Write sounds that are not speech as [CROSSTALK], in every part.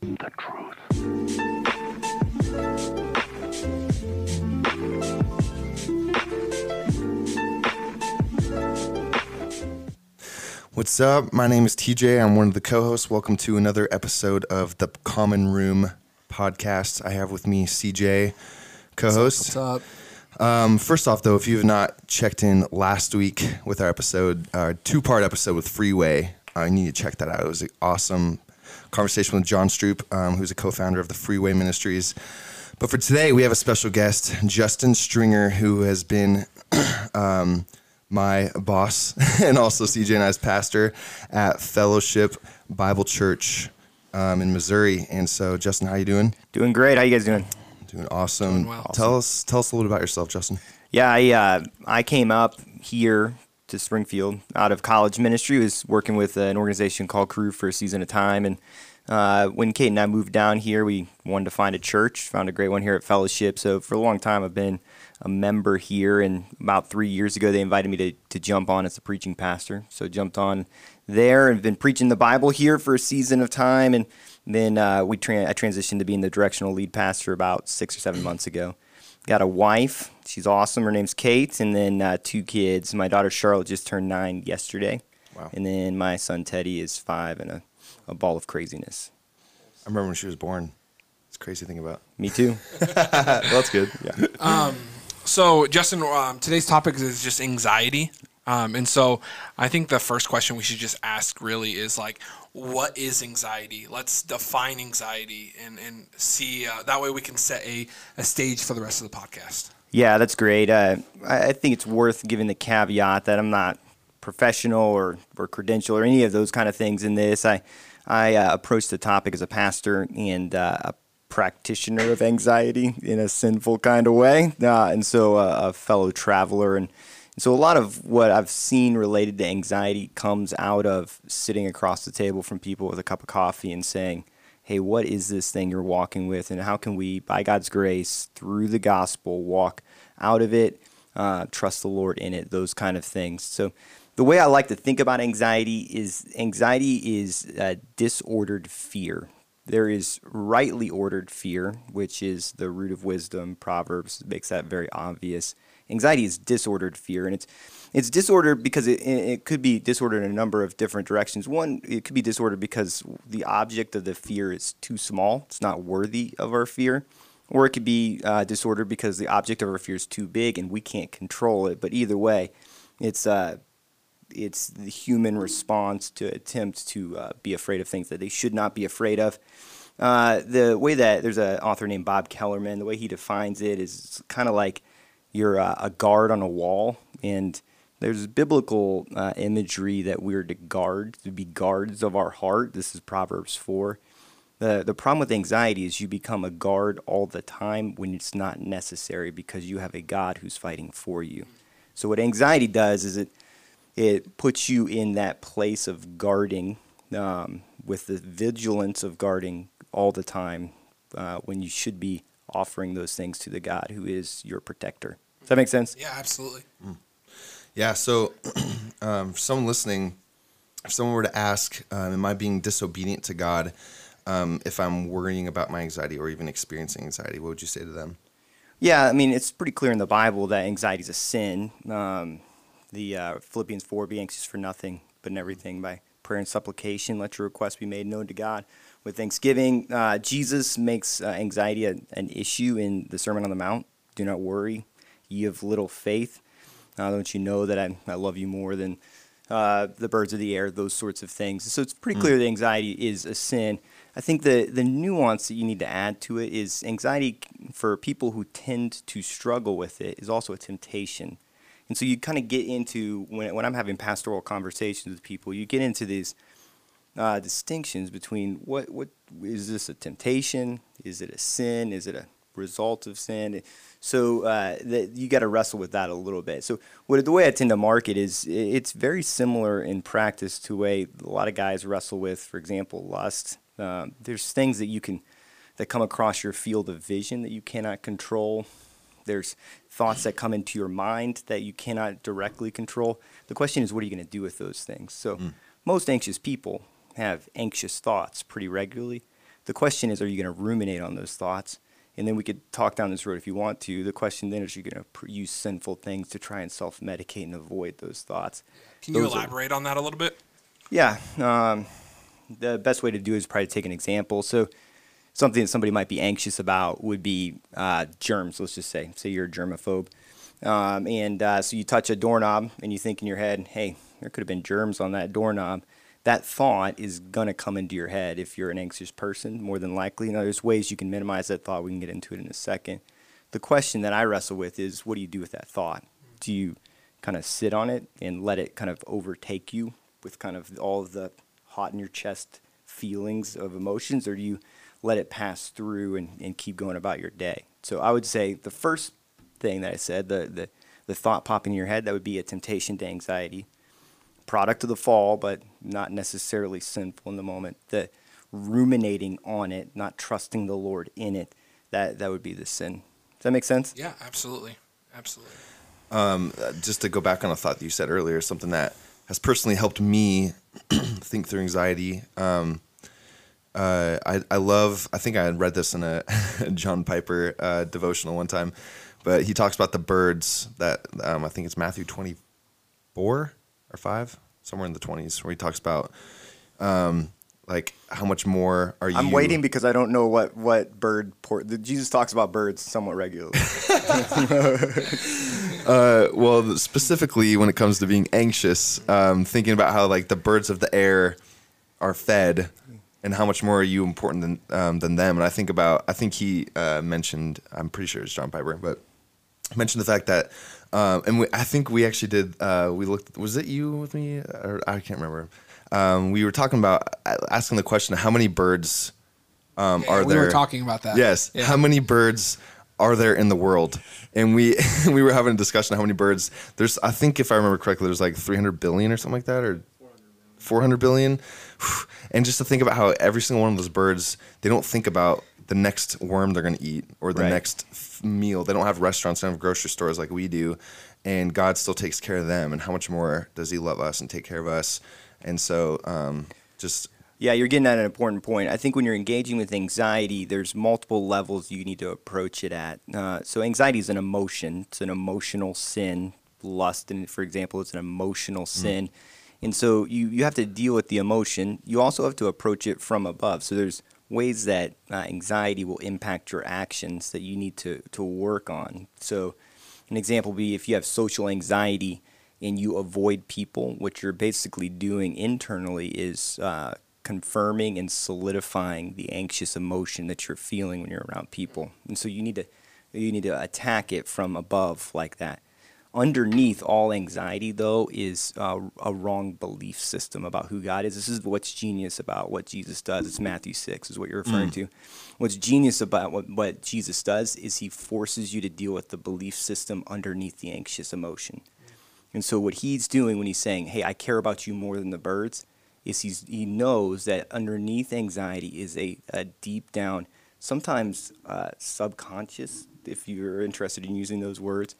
The truth. What's up? My name is TJ. I'm one of the co hosts. Welcome to another episode of the Common Room podcast. I have with me CJ, co host. What's up? Um, first off, though, if you have not checked in last week with our episode, our two part episode with Freeway, I uh, you need to check that out. It was an awesome conversation with John Stroop, um, who's a co founder of the Freeway Ministries. But for today, we have a special guest, Justin Stringer, who has been [CLEARS THROAT] um, my boss [LAUGHS] and also CJ and I's pastor at Fellowship Bible Church um, in Missouri. And so, Justin, how you doing? Doing great. How you guys doing? Doing awesome. Doing well. Tell us, tell us a little bit about yourself, Justin. Yeah, I uh, I came up here to Springfield out of college ministry. Was working with an organization called Cru for a season of time, and uh, when Kate and I moved down here, we wanted to find a church. Found a great one here at Fellowship. So for a long time, I've been a member here, and about three years ago, they invited me to to jump on as a preaching pastor. So jumped on there and been preaching the Bible here for a season of time, and then uh, we tra- I transitioned to being the directional lead pastor about six or seven months ago. Got a wife. She's awesome. Her name's Kate, and then uh, two kids. My daughter Charlotte just turned nine yesterday, Wow. and then my son Teddy is five and a, a ball of craziness. I remember when she was born. It's a crazy thing about. Me too. [LAUGHS] well, that's good. Yeah. Um, So, Justin, um, today's topic is just anxiety. Um, and so I think the first question we should just ask really is like, what is anxiety? Let's define anxiety and, and see. Uh, that way we can set a, a stage for the rest of the podcast. Yeah, that's great. Uh, I think it's worth giving the caveat that I'm not professional or, or credential or any of those kind of things in this. I, I uh, approach the topic as a pastor and uh, a practitioner of anxiety in a sinful kind of way, uh, and so a fellow traveler. And so a lot of what I've seen related to anxiety comes out of sitting across the table from people with a cup of coffee and saying, hey, what is this thing you're walking with, and how can we, by God's grace, through the gospel, walk out of it, uh, trust the Lord in it, those kind of things. So, the way I like to think about anxiety is anxiety is disordered fear. There is rightly ordered fear, which is the root of wisdom. Proverbs makes that very obvious. Anxiety is disordered fear, and it's it's disordered because it, it could be disordered in a number of different directions. One, it could be disordered because the object of the fear is too small; it's not worthy of our fear, or it could be uh, disordered because the object of our fear is too big and we can't control it. But either way, it's uh, it's the human response to attempt to uh, be afraid of things that they should not be afraid of. Uh, the way that there's an author named Bob Kellemen, the way he defines it is kind of like you're a guard on a wall, and there's biblical uh, imagery that we're to guard, to be guards of our heart. This is Proverbs 4. The, the problem with anxiety is you become a guard all the time when it's not necessary because you have a God who's fighting for you. So, what anxiety does is it it puts you in that place of guarding um, with the vigilance of guarding all the time uh, when you should be offering those things to the God who is your protector. Does that make sense? Yeah, absolutely. Yeah. So, [CLEARS THROAT] um, for someone listening, if someone were to ask, um, "Am I being disobedient to God?" Um, if I'm worrying about my anxiety or even experiencing anxiety, what would you say to them? Yeah, I mean, it's pretty clear in the Bible that anxiety is a sin. Um, the uh, Philippians 4 be anxious for nothing, but in everything by prayer and supplication, let your requests be made known to God. With thanksgiving, uh, Jesus makes uh, anxiety a, an issue in the Sermon on the Mount. Do not worry, ye of little faith. Uh, don't you know that I, I love you more than uh, the birds of the air, those sorts of things. So it's pretty clear that anxiety is a sin. I think the, the nuance that you need to add to it is anxiety for people who tend to struggle with it is also a temptation. And so you kind of get into, when, when I'm having pastoral conversations with people, you get into these uh, distinctions between what, what is this a temptation? Is it a sin? Is it a result of sin? So uh, that you got to wrestle with that a little bit. So what the way I tend to market is it's very similar in practice to a way a lot of guys wrestle with, for example, lust. Um, there's things that you can that come across your field of vision that you cannot control. There's thoughts that come into your mind that you cannot directly control. The question is, what are you going to do with those things? So, most anxious people have anxious thoughts pretty regularly. The question is, are you going to ruminate on those thoughts? And then we could talk down this road if you want to. The question then is, are you going to use sinful things to try and self medicate and avoid those thoughts? Can you Those are- elaborate on that a little bit? yeah. Um, the best way to do it is probably take an example. So, something that somebody might be anxious about would be uh, germs, let's just say. Say you're a germaphobe. Um, and uh, so you touch a doorknob and you think in your head, hey, there could have been germs on that doorknob. That thought is going to come into your head if you're an anxious person, more than likely. Now, there's ways you can minimize that thought. We can get into it in a second. The question that I wrestle with is what do you do with that thought? Do you kind of sit on it and let it kind of overtake you with kind of all of the hot in your chest feelings of emotions, or do you let it pass through and, and keep going about your day? So I would say the first thing that I said, the, the, the thought popping in your head, that would be a temptation to anxiety. Product of the fall, but not necessarily sinful in the moment. The ruminating on it, not trusting the Lord in it, that, that would be the sin. Does that make sense? Yeah, absolutely, absolutely. Uh, just to go back on a thought that you said earlier, something that has personally helped me [CLEARS THROAT] think through anxiety. Um, uh, I, I love, I think I had read this in a [LAUGHS] John Piper uh, devotional one time, but he talks about the birds that um, I think it's Matthew 24 or 5, somewhere in the 20s, where he talks about um, like how much more are you. I'm waiting because I don't know what, what bird port. Jesus talks about birds somewhat regularly. [LAUGHS] [LAUGHS] Uh, well, specifically when it comes to being anxious, um, thinking about how like the birds of the air are fed, and how much more are you important than um, than them? And I think about, I think he uh, mentioned, I'm pretty sure it's John Piper, but mentioned the fact that, um, and we, I think we actually did. Uh, we looked. Was it you with me? Or I can't remember. Um, we were talking about asking the question: How many birds um, Yeah, are we there? We were talking about that. Yes. Yeah. How many birds are there in the world? And we [LAUGHS] we were having a discussion how many birds. There's I think if I remember correctly, there's like 300 billion or something like that, or 400 billion. [SIGHS] And just to think about how every single one of those birds, they don't think about the next worm they're going to eat or the Right. next f- meal. They don't have restaurants, they don't have grocery stores like we do. And God still takes care of them. And how much more does He love us and take care of us? And so, um, just Yeah, you're getting at an important point. I think when you're engaging with anxiety, there's multiple levels you need to approach it at. Uh, so anxiety is an emotion. It's an emotional sin. Lust, and for example, it's an emotional sin. And so you, you have to deal with the emotion. You also have to approach it from above. So there's ways that uh, anxiety will impact your actions that you need to, to work on. So an example would be if you have social anxiety and you avoid people, what you're basically doing internally is uh, confirming and solidifying the anxious emotion that you're feeling when you're around people. And so you need to you need to attack it from above like that. Underneath all anxiety, though, is uh, a wrong belief system about who God is. This is what's genius about what Jesus does. It's Matthew 6, is what you're referring to. What's genius about what, what Jesus does is he forces you to deal with the belief system underneath the anxious emotion. And so, what he's doing when he's saying, Hey, I care about you more than the birds, is he's, he knows that underneath anxiety is a, a deep down, sometimes uh, subconscious, if you're interested in using those words,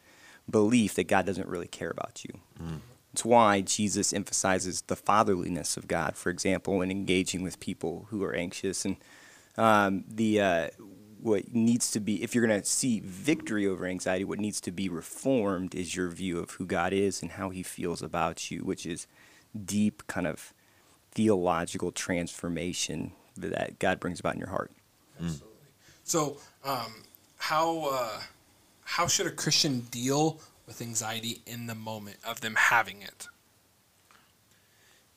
belief that God doesn't really care about you. It's why Jesus emphasizes the fatherliness of God, for example, when engaging with people who are anxious. And um, the uh, what needs to be, if you're going to see victory over anxiety, what needs to be reformed is your view of who God is and how He feels about you, which is deep kind of theological transformation that God brings about in your heart. Absolutely. So, um, how uh, how should a Christian deal with anxiety in the moment of them having it?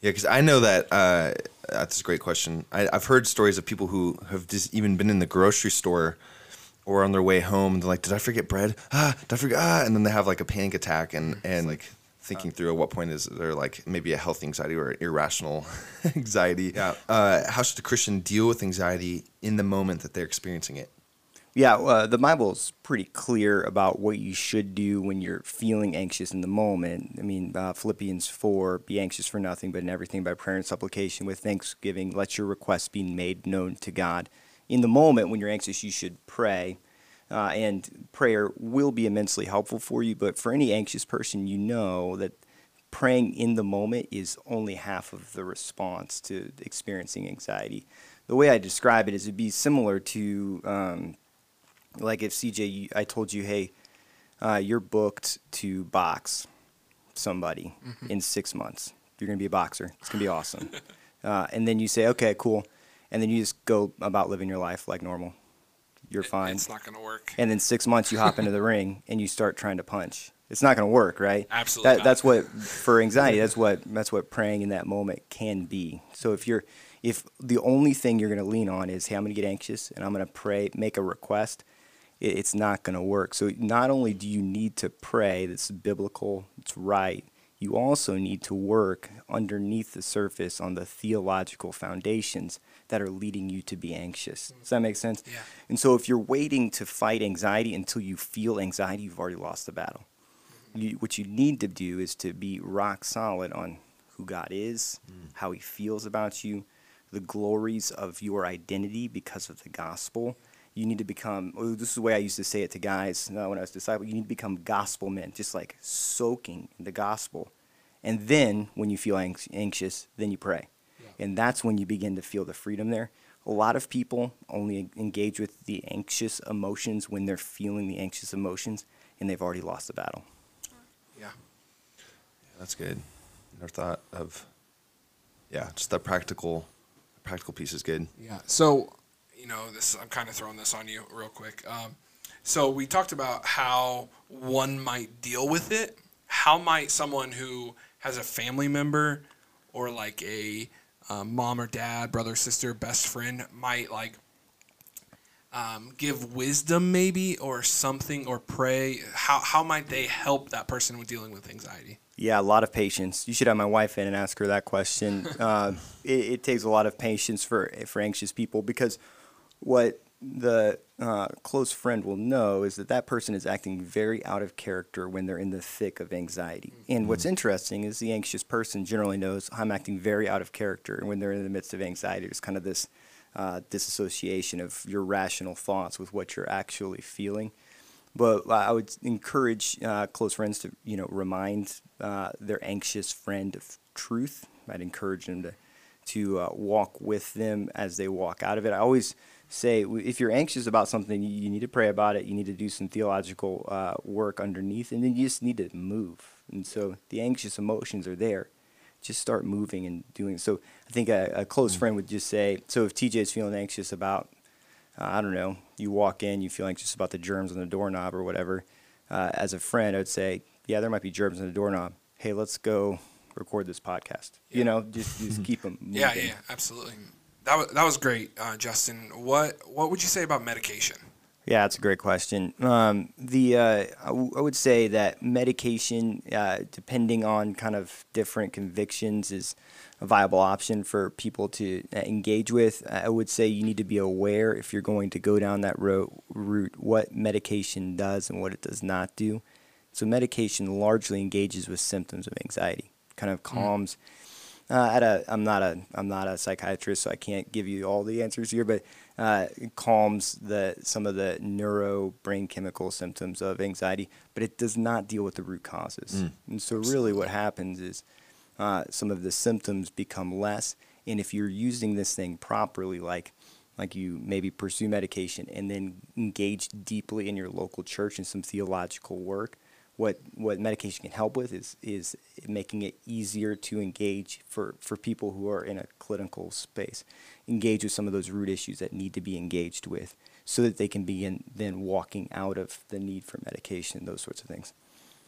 Yeah, because I know that uh, that's a great question. I, I've heard stories of people who have just even been in the grocery store or on their way home. And they're like, "Did I forget bread? Ah, did I forget?" Ah, and then they have like a panic attack and and like thinking through at what point is there like maybe a healthy anxiety or an irrational [LAUGHS] anxiety. Yeah. Uh, how should a Christian deal with anxiety in the moment that they're experiencing it? Yeah, uh, the Bible's pretty clear about what you should do when you're feeling anxious in the moment. I mean, uh, Philippians 4 be anxious for nothing, but in everything by prayer and supplication with thanksgiving, let your requests be made known to God. In the moment when you're anxious, you should pray. Uh, and prayer will be immensely helpful for you, but for any anxious person, you know that praying in the moment is only half of the response to experiencing anxiety. the way I describe it is it'd be similar to um, like if CJ, I told you, hey, uh, you're booked to box somebody in six months. You're gonna be a boxer. It's gonna be awesome. [LAUGHS] uh, and then you say, okay, cool, and then you just go about living your life like normal. You're fine. It's not going to work. and then six months you hop into the [LAUGHS] ring and you start trying to punch. It's not going to work, right? Absolutely That, that's what for anxiety. That's what [LAUGHS] that's what praying in that moment can be. So if you're if the only thing you're going to lean on is hey, I'm going to get anxious and I'm going to pray, make a request, it, it's not going to work. So not only do you need to pray, that's biblical, it's right. You also need to work underneath the surface on the theological foundations that are leading you to be anxious. Does that make sense? Yeah. And so if you're waiting to fight anxiety until you feel anxiety, you've already lost the battle. You, what you need to do is to be rock solid on who God is, mm. how he feels about you, the glories of your identity because of the gospel. You need to become, oh, this is the way I used to say it to guys uh, when I was a disciple, you need to become gospel men, just like soaking in the gospel. And then when you feel anx- anxious, then you pray. And that's when you begin to feel the freedom there. A lot of people only engage with the anxious emotions when they're feeling the anxious emotions and they've already lost the battle. Yeah. That's good. Never thought of. Yeah, just that practical, practical piece is good. Yeah. So, you know, this I'm kind of throwing this on you real quick. Um, so we talked about how one might deal with it. How might someone who has a family member or like a um, mom or dad, brother, sister, best friend might like um, give wisdom maybe or something or pray? How how might they help that person with dealing with anxiety? Yeah, a lot of patience. You should have my wife in and ask her that question. [LAUGHS] uh, it, it takes a lot of patience for for anxious people because what the uh, close friend will know is that that person is acting very out of character when they're in the thick of anxiety. And what's interesting is the anxious person generally knows I'm acting very out of character, and when they're in the midst of anxiety, there's kind of this uh, disassociation of your rational thoughts with what you're actually feeling. But I would encourage uh, close friends to, you know, remind uh, their anxious friend of truth. I'd encourage them to, to uh, walk with them as they walk out of it. I always say, if you're anxious about something, you, need to pray about it. You need to do some theological uh, work underneath, and then you just need to move. And so the anxious emotions are there. Just start moving and doing. So I think a, a close friend would just say, so if TJ is feeling anxious about uh, I don't know, you walk in, you feel anxious about the germs on the doorknob or whatever. Uh, as a friend, I would say, yeah, there might be germs on the doorknob. Hey, let's go record this podcast. You know, just just [LAUGHS] keep them moving. Yeah, yeah, absolutely. That was that was great, uh, Justin. What what would you say about medication? Yeah, that's a great question. Um, the uh, I, w- I would say that medication, uh, depending on kind of different convictions, is a viable option for people to uh, engage with. I would say you need to be aware if you're going to go down that ro- route what medication does and what it does not do. So medication largely engages with symptoms of anxiety, kind of calms. Uh, at a, I'm not a, I'm not a psychiatrist, so I can't give you all the answers here, but uh, it calms the some of the neuro brain chemical symptoms of anxiety, but it does not deal with the root causes. And so, really, what happens is uh, some of the symptoms become less, and if you're using this thing properly, like like you maybe pursue medication and then engage deeply in your local church in some theological work, what what medication can help with is is making it easier to engage for for people who are in a clinical space engage with some of those root issues that need to be engaged with so that they can begin then walking out of the need for medication those sorts of things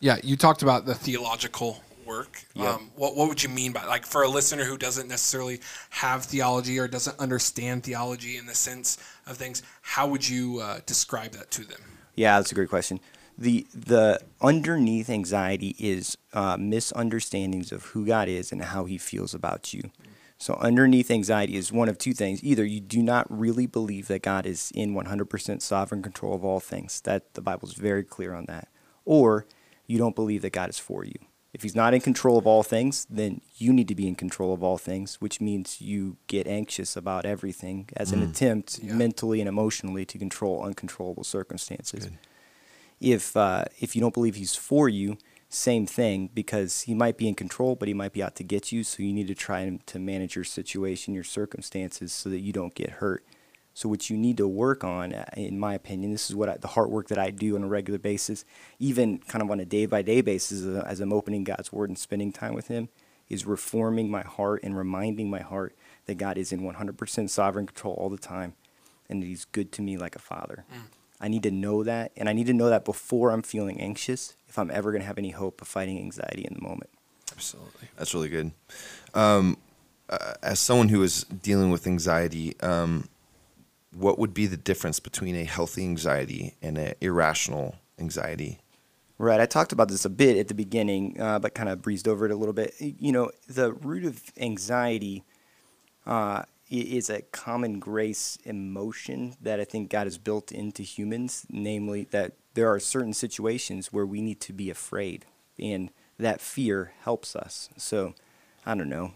Yeah, you talked about the theological work. Yeah. Um, what what would you mean by like for a listener who doesn't necessarily have theology or doesn't understand theology in the sense of things? How would you uh, describe that to them? Yeah, that's a great question. The the underneath anxiety is uh, misunderstandings of who God is and how He feels about you. So underneath anxiety is one of two things: either you do not really believe that God is in 100% sovereign control of all things. That the Bible's very clear on that, or you don't believe that God is for you. If He's not in control of all things, then you need to be in control of all things, which means you get anxious about everything as an attempt Yeah. mentally and emotionally to control uncontrollable circumstances if uh, if you don't believe he's for you, same thing because he might be in control, but he might be out to get you. So you need to try to manage your situation, your circumstances, so that you don't get hurt. So what you need to work on, uh, in my opinion, this is what I, the hard work that I do on a regular basis, even kind of on a day by day basis as, as I'm opening God's Word and spending time with Him, is reforming my heart and reminding my heart that God is in 100% sovereign control all the time, and that He's good to me like a father. Mm. I need to know that, and I need to know that before I'm feeling anxious, if I'm ever going to have any hope of fighting anxiety in the moment. Absolutely, that's really good. Um, uh, as someone who is dealing with anxiety, um, what would be the difference between a healthy anxiety and an irrational anxiety? Right. I talked about this a bit at the beginning, uh, but kind of breezed over it a little bit. You know, the root of anxiety uh, is a common grace emotion that I think God has built into humans, namely that there are certain situations where we need to be afraid, and that fear helps us. So, I don't know,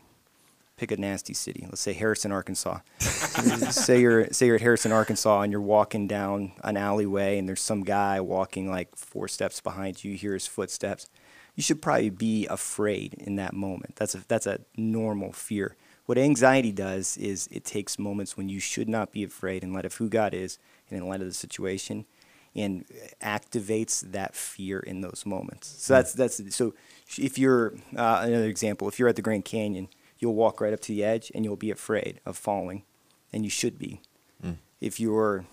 pick a nasty city. Let's say Harrison, Arkansas. [LAUGHS] say you're say you're at Harrison, Arkansas, and you're walking down an alleyway, and there's some guy walking like four steps behind you. You hear his footsteps. You should probably be afraid in that moment. That's a that's a normal fear. What anxiety does is it takes moments when you should not be afraid in light of who God is and in light of the situation, and activates that fear in those moments. So that's that's so. If you're uh, another example, if you're at the Grand Canyon you'll walk right up to the edge and you'll be afraid of falling, and you should be. Mm. If you're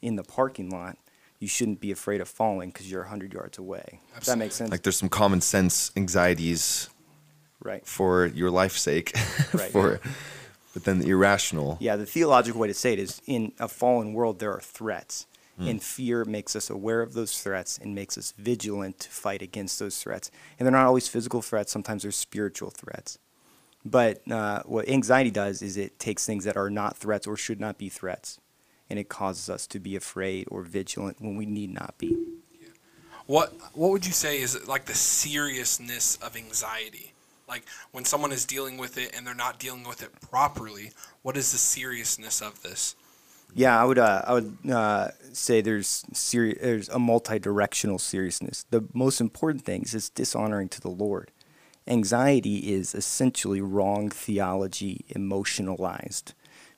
in the parking lot, you shouldn't be afraid of falling because you're 100 yards away. Does that make sense? Like there's some common sense anxieties right. for your life's sake. [LAUGHS] right. for, but then the irrational. Yeah, the theological way to say it is in a fallen world, there are threats. Mm. And fear makes us aware of those threats and makes us vigilant to fight against those threats. And they're not always physical threats, sometimes they're spiritual threats. But uh, what anxiety does is it takes things that are not threats or should not be threats, and it causes us to be afraid or vigilant when we need not be. Yeah. What What would you say is like the seriousness of anxiety? Like when someone is dealing with it and they're not dealing with it properly, what is the seriousness of this? Yeah, I would uh, I would uh, say there's seri- there's a multi-directional seriousness. The most important thing is it's dishonoring to the Lord anxiety is essentially wrong theology emotionalized.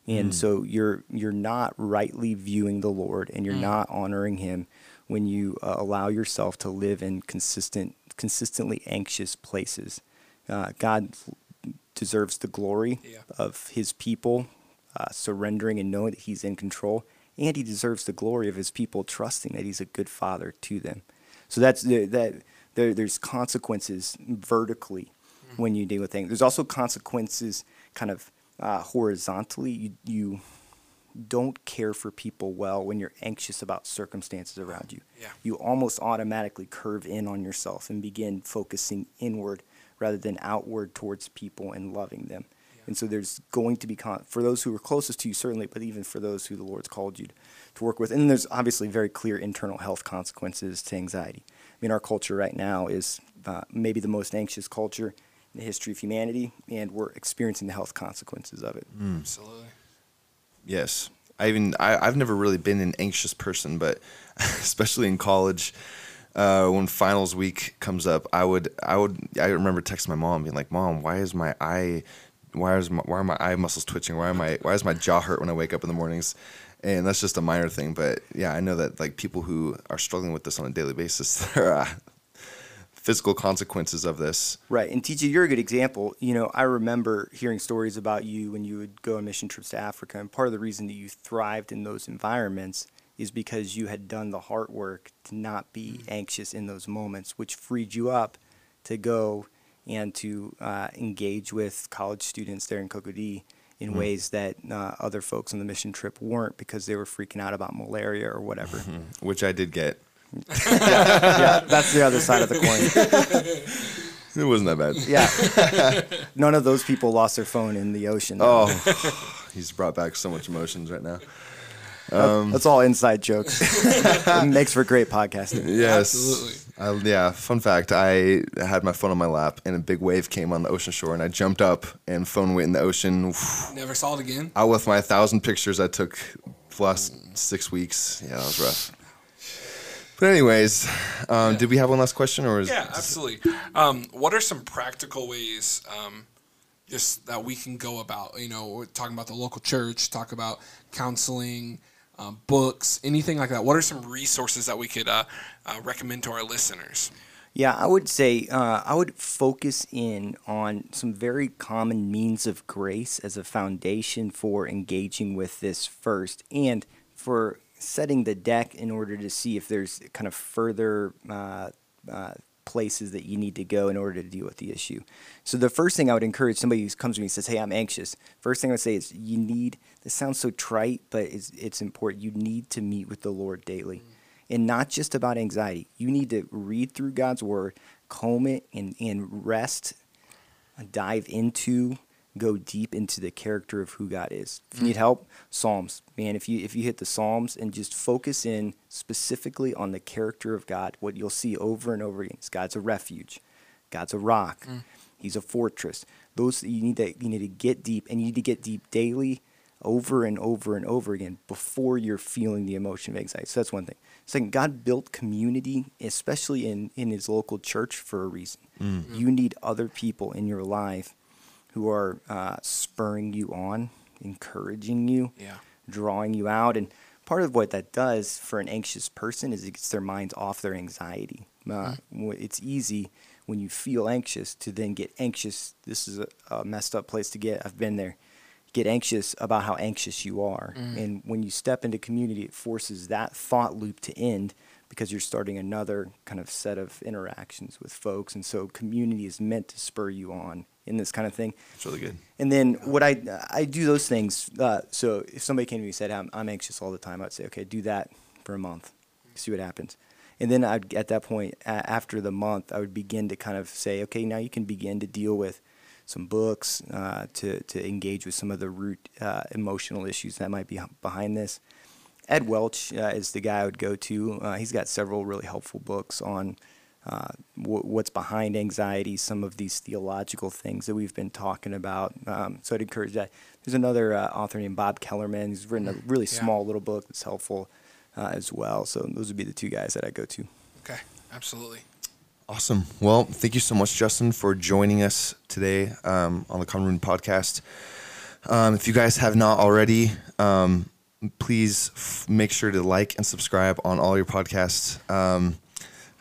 And mm. so you're you're not rightly viewing the Lord and you're mm. not honoring him when you uh, allow yourself to live in consistent consistently anxious places. Uh, God deserves the glory yeah. of his people uh, surrendering and knowing that he's in control and he deserves the glory of his people trusting that he's a good father to them. So that's that there, there's consequences vertically mm-hmm. when you deal with things. There's also consequences kind of uh, horizontally. You, you don't care for people well when you're anxious about circumstances around you. Yeah. You almost automatically curve in on yourself and begin focusing inward rather than outward towards people and loving them. Yeah. And so there's going to be, con- for those who are closest to you, certainly, but even for those who the Lord's called you to work with. And there's obviously very clear internal health consequences to anxiety I mean, our culture right now is uh, maybe the most anxious culture in the history of humanity, and we're experiencing the health consequences of it. Mm. Absolutely. Yes. I even I, I've never really been an anxious person, but [LAUGHS] especially in college, uh, when finals week comes up, I would I would I remember texting my mom being like, "Mom, why is my eye, why is my, why are my eye muscles twitching? Why am I why is my jaw hurt when I wake up in the mornings?" and that's just a minor thing. But yeah, I know that like people who are struggling with this on a daily basis, [LAUGHS] there are physical consequences of this. Right, and TJ, you're a good example. You know, I remember hearing stories about you when you would go on mission trips to Africa, and part of the reason that you thrived in those environments is because you had done the hard work to not be mm-hmm. anxious in those moments, which freed you up to go and to uh, engage with college students there in Cocody in mm-hmm. ways that uh, other folks on the mission trip weren't because they were freaking out about malaria or whatever. Mm-hmm. [LAUGHS] Which I did get. yeah, [LAUGHS] yeah, that's the other side of the coin. [LAUGHS] It wasn't that bad. Yeah. None of those people lost their phone in the ocean. Oh, [SIGHS] he's brought back so much emotions right now. Um, That's all inside jokes. [LAUGHS] it makes for great podcasting. Yes. Absolutely. I, yeah. Fun fact I had my phone on my lap and a big wave came on the ocean shore and I jumped up and phone went in the ocean. Never saw it again? Out with my thousand pictures I took the last six weeks. Yeah, that was rough. But anyways, um, did we have one last question or is Yeah, absolutely. Um, what are some practical ways um, just that we can go about? You know, talking about the local church, talk about counseling, um, books, anything like that. What are some resources that we could uh, uh, recommend to our listeners? Yeah, I would say uh, I would focus in on some very common means of grace as a foundation for engaging with this first and for setting the deck in order to see if there's kind of further uh, uh, places that you need to go in order to deal with the issue. So the first thing I would encourage somebody who comes to me and says, "Hey, I'm anxious." First thing I would say is, you need. This sounds so trite, but it's it's important. You need to meet with the Lord daily, mm. and not just about anxiety. You need to read through God's Word, comb it, and and rest, uh, dive into go deep into the character of who God is. If you mm. need help, Psalms. Man, if you if you hit the Psalms and just focus in specifically on the character of God, what you'll see over and over again is God's a refuge. God's a rock. Mm. He's a fortress. Those you need to you need to get deep and you need to get deep daily over and over and over again before you're feeling the emotion of anxiety. So that's one thing. Second, God built community, especially in, in his local church for a reason. Mm. You need other people in your life who are uh, spurring you on, encouraging you, Yeah. drawing you out. And part of what that does for an anxious person is it gets their minds off their anxiety. Uh, wh- It's easy when you feel anxious to then get anxious. This is a, a messed up place to get. I've been there. Get anxious about how anxious you are. And when you step into community, it forces that thought loop to end because you're starting another kind of set of interactions with folks. And so community is meant to spur you on in this kind of thing. it's really good. And then what I I do those things. Uh, so if somebody came to me and said I'm, I'm anxious all the time, I'd say okay, do that for a month, see what happens. And then I'd at that point a- after the month, I would begin to kind of say okay, now you can begin to deal with some books uh, to to engage with some of the root uh, emotional issues that might be behind this. Ed Welch uh, is the guy I would go to. Uh, he's got several really helpful books on uh, wh- what's behind anxiety, some of these theological things that we've been talking about. Um, so I'd encourage that. There's another uh, author named Bob Kellemen. He's written a really Yeah. small little book that's helpful uh, as well. So those would be the two guys that I go to. Okay, absolutely. Awesome. Well, thank you so much, Justin, for joining us today um, on the Common Room podcast. Um, if you guys have not already, um, please f- make sure to like and subscribe on all your podcast um,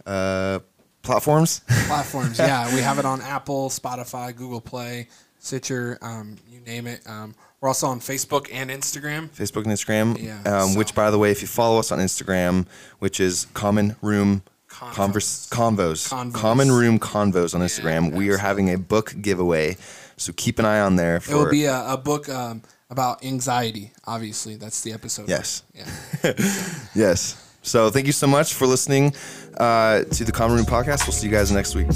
uh, platforms. [LAUGHS] Platforms, yeah, we have it on Apple, Spotify, Google Play, Stitcher, um, you name it. Um, we're also on Facebook and Instagram. Facebook and Instagram. Yeah, um, so- Which, by the way, if you follow us on Instagram, which is Common Room Convos. Converse, Convos, Convos. Common Room Convos on Instagram, we are having a book giveaway. So keep an eye on there. For, It will be a, a book um, about anxiety. Obviously, that's the episode. Yes. Yeah. [LAUGHS] Yes. So thank you so much for listening uh, to the Common Room podcast. We'll see you guys next week.